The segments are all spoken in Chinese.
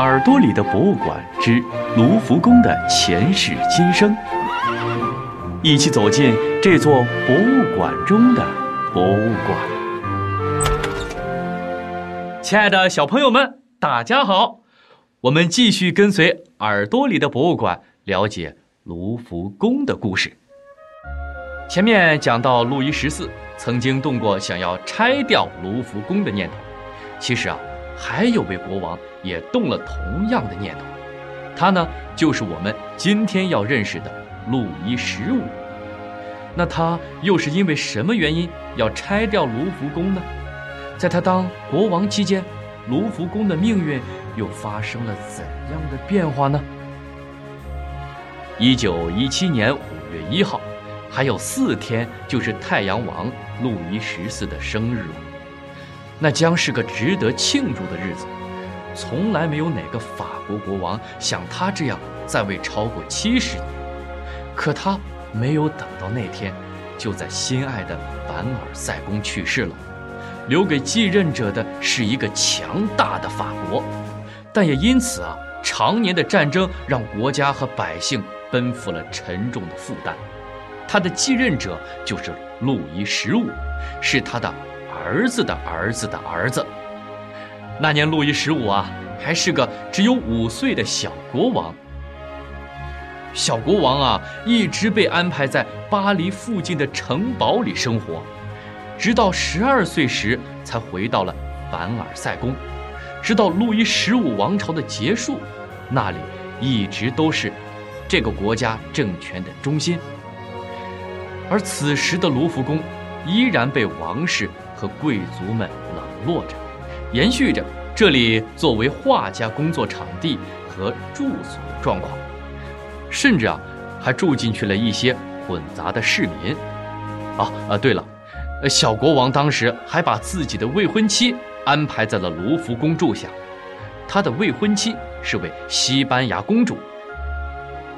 耳朵里的博物馆之卢浮宫的前世今生，一起走进这座博物馆中的博物馆。亲爱的小朋友们，大家好！我们继续跟随耳朵里的博物馆，了解卢浮宫的故事。前面讲到，路易十四曾经动过想要拆掉卢浮宫的念头。其实啊。还有位国王也动了同样的念头，他呢就是我们今天要认识的路易十五。那他又是因为什么原因要拆掉卢浮宫呢？在他当国王期间，卢浮宫的命运又发生了怎样的变化呢？一九一七年五月一号，还有四天就是太阳王路易十四的生日了。那将是个值得庆祝的日子，从来没有哪个法国国王像他这样在位超过七十年。可他没有等到那天，就在心爱的凡尔赛宫去世了，留给继任者的是一个强大的法国。但也因此啊，常年的战争让国家和百姓奔赴了沉重的负担。他的继任者就是路易十五，是他的。儿子的儿子的儿子，那年路易十五啊，还是个只有五岁的小国王。小国王啊，一直被安排在巴黎附近的城堡里生活，直到十二岁时才回到了凡尔赛宫。直到路易十五王朝的结束，那里一直都是这个国家政权的中心。而此时的卢浮宫，依然被王室。和贵族们冷落着，延续着这里作为画家工作场地和住所的状况，甚至啊，还住进去了一些混杂的市民。啊啊，对了，小国王当时还把自己的未婚妻安排在了卢浮宫住下，他的未婚妻是位西班牙公主，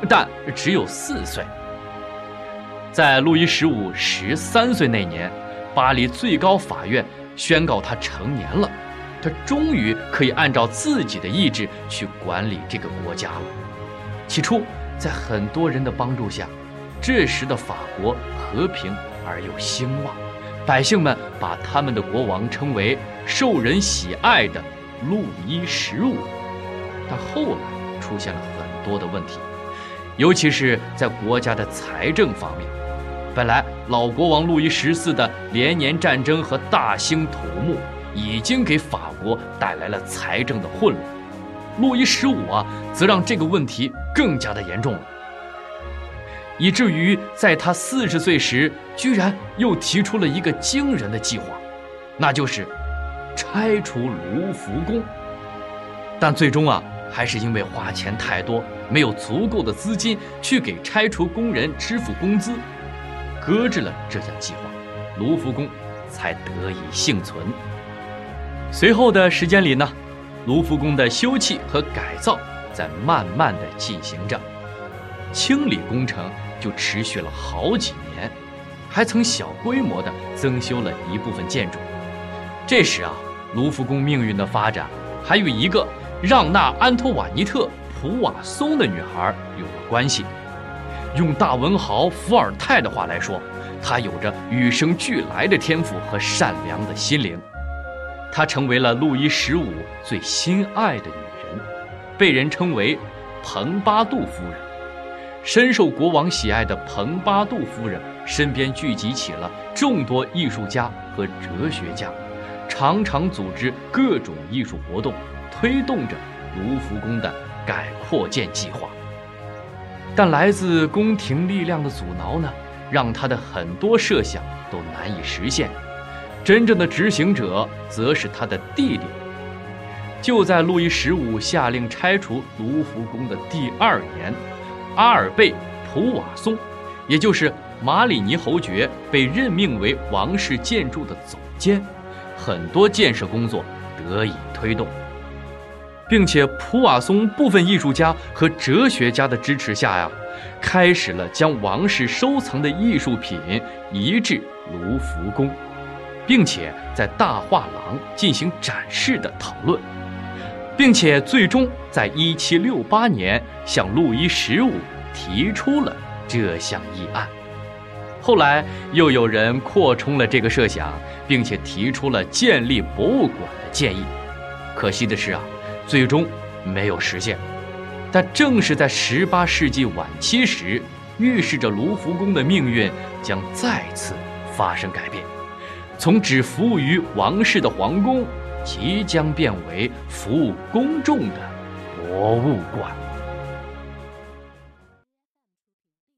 但只有四岁。在路易十五十三岁那年。巴黎最高法院宣告他成年了，他终于可以按照自己的意志去管理这个国家了。起初，在很多人的帮助下，这时的法国和平而又兴旺，百姓们把他们的国王称为受人喜爱的路易十五。但后来出现了很多的问题，尤其是在国家的财政方面。本来老国王路易十四的连年战争和大兴土木，已经给法国带来了财政的混乱。路易十五啊，则让这个问题更加的严重了，以至于在他四十岁时，居然又提出了一个惊人的计划，那就是拆除卢浮宫。但最终啊，还是因为花钱太多，没有足够的资金去给拆除工人支付工资。搁置了这项计划，卢浮宫才得以幸存。随后的时间里呢，卢浮宫的修葺和改造在慢慢的进行着，清理工程就持续了好几年，还曾小规模的增修了一部分建筑。这时啊，卢浮宫命运的发展还与一个让娜·安托瓦尼特·普瓦松的女孩有了关系。用大文豪伏尔泰的话来说，她有着与生俱来的天赋和善良的心灵。她成为了路易十五最心爱的女人，被人称为蓬巴杜夫人。深受国王喜爱的蓬巴杜夫人身边聚集起了众多艺术家和哲学家，常常组织各种艺术活动，推动着卢浮宫的改扩建计划。但来自宫廷力量的阻挠呢，让他的很多设想都难以实现。真正的执行者则是他的弟弟。就在路易十五下令拆除卢浮宫的第二年，阿尔贝·普瓦松，也就是马里尼侯爵，被任命为王室建筑的总监，很多建设工作得以推动。并且普瓦松部分艺术家和哲学家的支持下呀，开始了将王室收藏的艺术品移至卢浮宫，并且在大画廊进行展示的讨论。并且最终在一七六八年向路易十五提出了这项议案。后来又有人扩充了这个设想，并且提出了建立博物馆的建议。可惜的是啊，最终没有实现。但正是在十八世纪晚期时，预示着卢浮宫的命运将再次发生改变，从只服务于王室的皇宫，即将变为服务公众的博物馆。